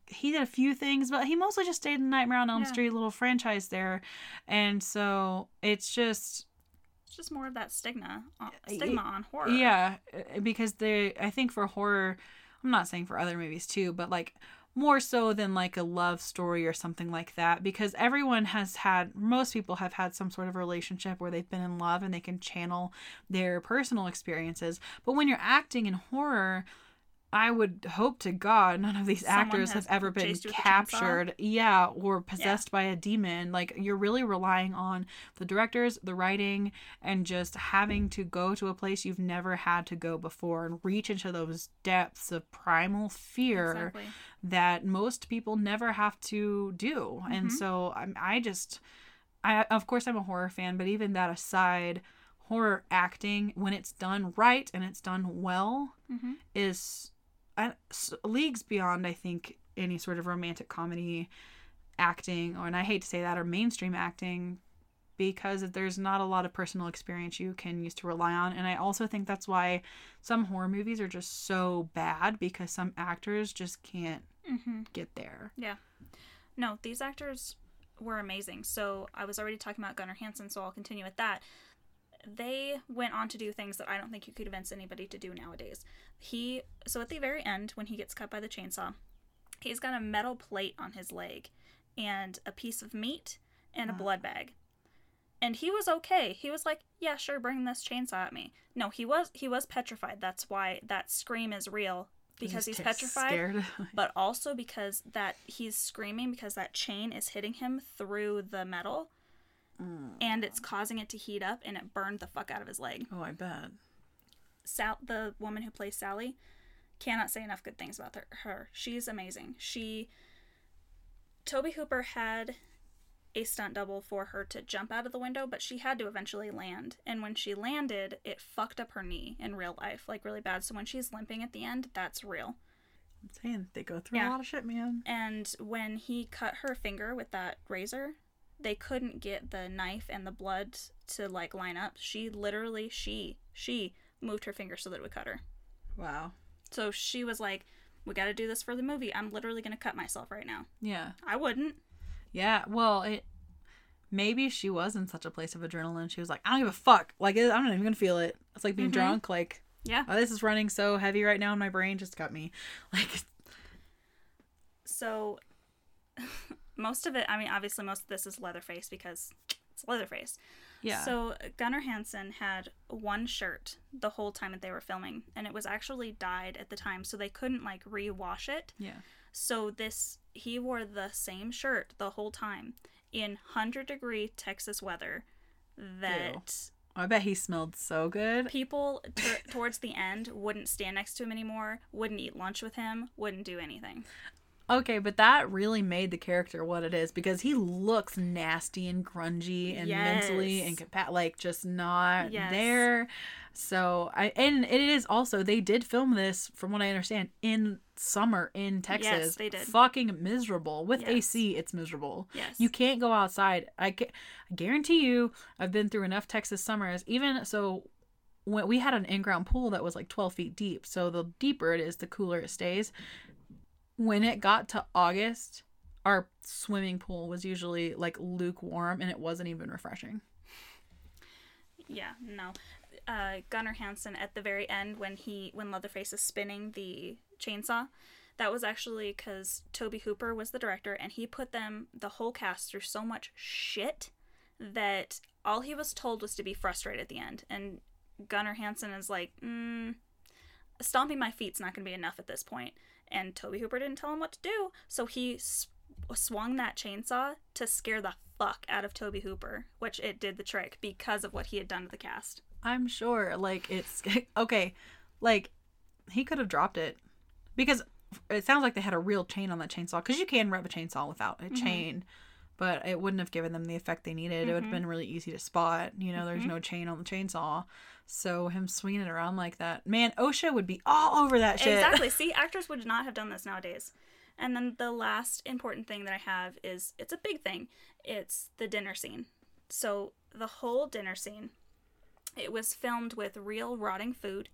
he did a few things, but he mostly just stayed in the Nightmare on Elm Yeah. Street, little franchise there. And so it's just It's just more of that stigma on, stigma on horror. yeah, uh, because they I think for horror, I'm not saying for other movies too, but like more so than like a love story or something like that because everyone has had most people have had some sort of relationship where they've been in love and they can channel their personal experiences. But when you're acting in horror, I would hope to God none of these Someone actors have ever been chased you with a chainsaw? captured, yeah, or possessed by a demon. Like you're really relying on the directors, the writing, and just having to go to a place you've never had to go before and reach into those depths of primal fear Exactly. that most people never have to do. And Mhm. so I'm, I just, I of course I'm a horror fan, but even that aside, horror acting when it's done right and it's done well hmm is I, leagues beyond I think any sort of romantic comedy acting or and I hate to say that or mainstream acting because there's not a lot of personal experience you can use to rely on and I also think that's why some horror movies are just so bad because some actors just can't hmm get there. Yeah. No, these actors were amazing. So I was already talking about Gunnar Hansen, so I'll continue with that. They went on to do things that I don't think you could convince anybody to do nowadays. He so at the very end, when he gets cut by the chainsaw, he's got a metal plate on his leg and a piece of meat and a Wow. blood bag. And he was okay. He was like, "Yeah, sure, bring this chainsaw at me." No, he was he was petrified. That's why that scream is real because he's t- petrified Scared. but also because that he's screaming because that chain is hitting him through the metal and it's causing it to heat up and it burned the fuck out of his leg. oh, I bet. Sal, the woman who plays Sally, cannot say enough good things about her. her. She's amazing. She, Tobe Hooper had a stunt double for her to jump out of the window, but she had to eventually land. And when she landed, it fucked up her knee in real life, like really bad. So when she's limping at the end, that's real. I'm saying they go through Yeah. a lot of shit, man. And when he cut her finger with that razor, they couldn't get the knife and the blood to like line up. She literally she she moved her finger so that it would cut her. Wow. So she was like, "We got to do this for the movie. I'm literally going to cut myself right now." Yeah. I wouldn't. Yeah, well, it maybe she was in such a place of adrenaline. She was like, I don't give a fuck. Like, I'm not even gonna feel it. It's like being Mhm. drunk. Like, Yeah. oh, this is running so heavy right now in my brain. Just got me. *laughs* Like, So *laughs* most of it, I mean, obviously most of this is Leatherface because it's Leatherface. yeah. So Gunnar Hansen had one shirt the whole time that they were filming, and it was actually dyed at the time, so they couldn't like rewash it. yeah. So this he wore the same shirt the whole time in 100 degree Texas weather that I bet he smelled so good. people t- towards the end wouldn't stand next to him anymore, wouldn't eat lunch with him, wouldn't do anything. Okay, but that really made the character what it is because he looks nasty and grungy and mentally Yes. incompat like just not Yes. there. So I and it is also they did film this from what I understand in summer in Texas. Yes, they did. Fucking miserable with Yes. AC. It's miserable. Yes. You can't go outside. I, ca- I guarantee you. I've been through enough Texas summers. Even so, when we had an in-ground pool that was like 12 feet deep. So the deeper it is, the cooler it stays. When it got to August, our swimming pool was usually like lukewarm, and it wasn't even refreshing. Yeah, no. Uh, Gunnar Hansen at the very end when he when Leatherface is spinning the chainsaw, that was actually because Tobe Hooper was the director and he put them the whole cast through so much shit that all he was told was to be frustrated at the end. And Gunnar Hansen is like, mm, stomping my feet's not going to be enough at this point. And Tobe Hooper didn't tell him what to do, so he swung that chainsaw to scare the fuck out of Tobe Hooper, which it did the trick because of what he had done to the cast. I'm sure. Like it's *laughs* okay. Like he could have dropped it because it sounds like they had a real chain on that chainsaw because you can rub a chainsaw without a mm-hmm. chain, but it wouldn't have given them the effect they needed. It would have mm-hmm. been really easy to spot. You know, there's mm-hmm. no chain on the chainsaw, so him swinging it around like that, man, OSHA would be all over that shit. Exactly. *laughs* See, actors would not have done this nowadays. And then the last important thing that I have is it's a big thing. It's the dinner scene. So the whole dinner scene, it was filmed with real rotting food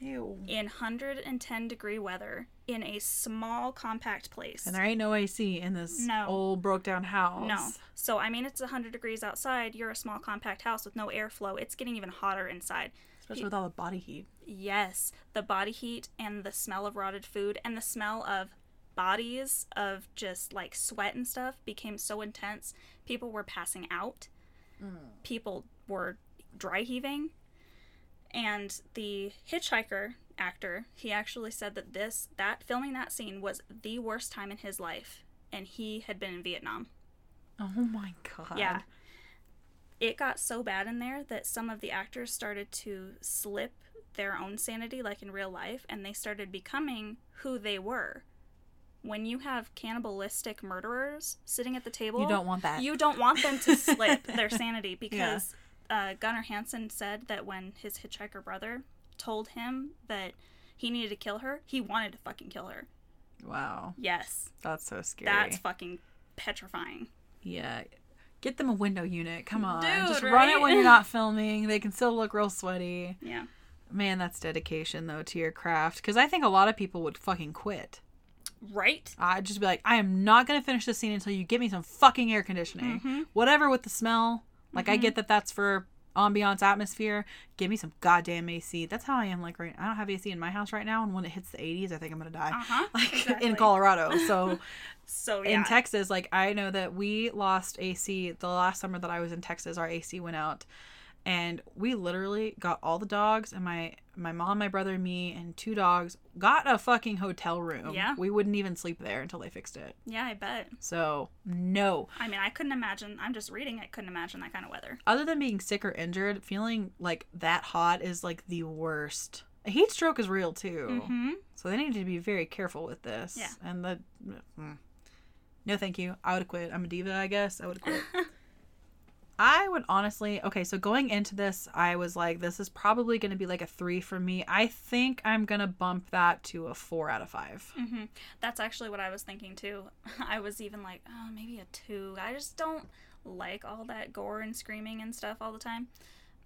Ew. in 110 degree weather in a small compact place. And there ain't no AC in this No. old broke down house. No. So I mean it's 100 degrees outside, you're a small compact house with no airflow. It's getting even hotter inside. especially with all the body heat. Yes, the body heat and the smell of rotted food and the smell of bodies of just like sweat and stuff became so intense. People were passing out. Mm. People were dry heaving. And the hitchhiker actor, he actually said that this that filming that scene was the worst time in his life and he had been in Vietnam. Oh my god. Yeah. It got so bad in there that some of the actors started to slip their own sanity, like in real life, and they started becoming who they were. When you have cannibalistic murderers sitting at the table, You don't want that. You don't want them to slip their sanity *laughs* because uh, Gunnar Hansen said that when his hitchhiker brother told him that he needed to kill her, he wanted to fucking kill her. Wow. Yes, That's so scary. that's fucking petrifying. Yeah. Get them a window unit. Come on. Dude, Just run it when you're not filming. They can still look real sweaty. Yeah. Man, that's dedication though to your craft. Because I think a lot of people would fucking quit. Right? I'd just be like, I am not gonna finish this scene until you give me some fucking air conditioning. Mm-hmm. Whatever with the smell. Like I get that that's for ambiance atmosphere. Give me some goddamn AC. That's how I am. Like right, I don't have AC in my house right now, and when it hits the 80s, I think I'm gonna die. Uh-huh, *laughs* Like exactly. in Colorado. So *laughs* So yeah. in Texas, like I know that we lost AC the last summer that I was in Texas. Our AC went out, and we literally got all the dogs and my my mom, my brother, me, and two dogs got a fucking hotel room. Yeah. we wouldn't even sleep there until they fixed it. yeah, I bet. So no, I mean, I couldn't imagine. I'm just reading. I couldn't imagine that kind of weather. other than being sick or injured, feeling like that hot is like the worst. A heat stroke is real too. Hmm. So they need to be very careful with this. Yeah. And the mm. no, thank you. I would have quit. I'm a diva, I guess. I would have quit. *laughs* I would honestly. Okay, so going into this, I was like, this is probably going to be like a three for me. I think I'm gonna bump that to a four out of five. Mm-hmm. That's actually what I was thinking too. *laughs* I was even like, oh, maybe a two. I just don't like all that gore and screaming and stuff all the time.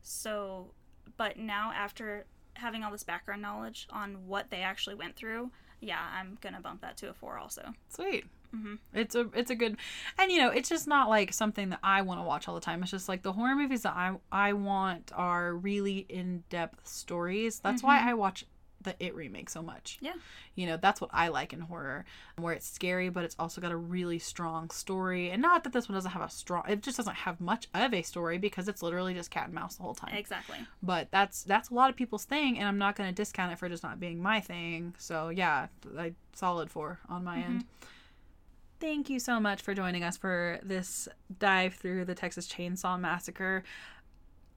So, but now after having all this background knowledge on what they actually went through, yeah, I'm gonna bump that to a four also. Sweet. Mhm. It's a it's a good, and you know it's just not like something that I want to watch all the time. It's just like the horror movies that I I want are really in depth stories. That's why I watch the It remake so much. Yeah. You know, that's what I like in horror, where it's scary, but it's also got a really strong story. And not that this one doesn't have a strong, it just doesn't have much of a story because it's literally just cat and mouse the whole time. Exactly. But that's that's a lot of people's thing, and I'm not going to discount it for just not being my thing. So yeah, I solid four on my end. Thank you so much for joining us for this dive through the Texas Chainsaw Massacre.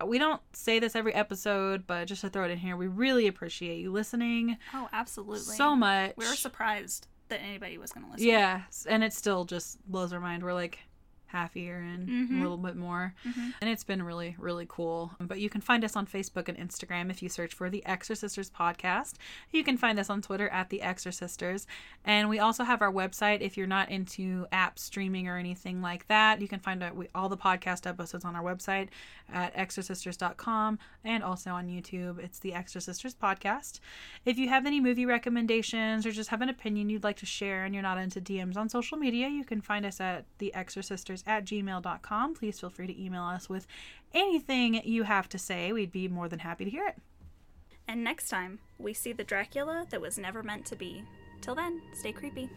We don't say this every episode, but just to throw it in here, we really appreciate you listening Oh, absolutely. so much. We were surprised that anybody was going to listen. Yeah, and it still just blows our mind. We're like half year in, Mhm. a little bit more. Mhm. And it's been really, really cool. But you can find us on Facebook and Instagram if you search for the Exorcisters podcast. You can find us on Twitter at the Exorcisters. And we also have our website if you're not into app streaming or anything like that. You can find out we, all the podcast episodes on our website at exorcisters.com and also on YouTube. It's the Exorcisters podcast. If you have any movie recommendations or just have an opinion you'd like to share and you're not into DMs on social media, you can find us at theexorcisters at gmail.com. Please feel free to email us with anything you have to say. We'd be more than happy to hear it. And next time, we see the Dracula that was never meant to be. Till then, stay creepy.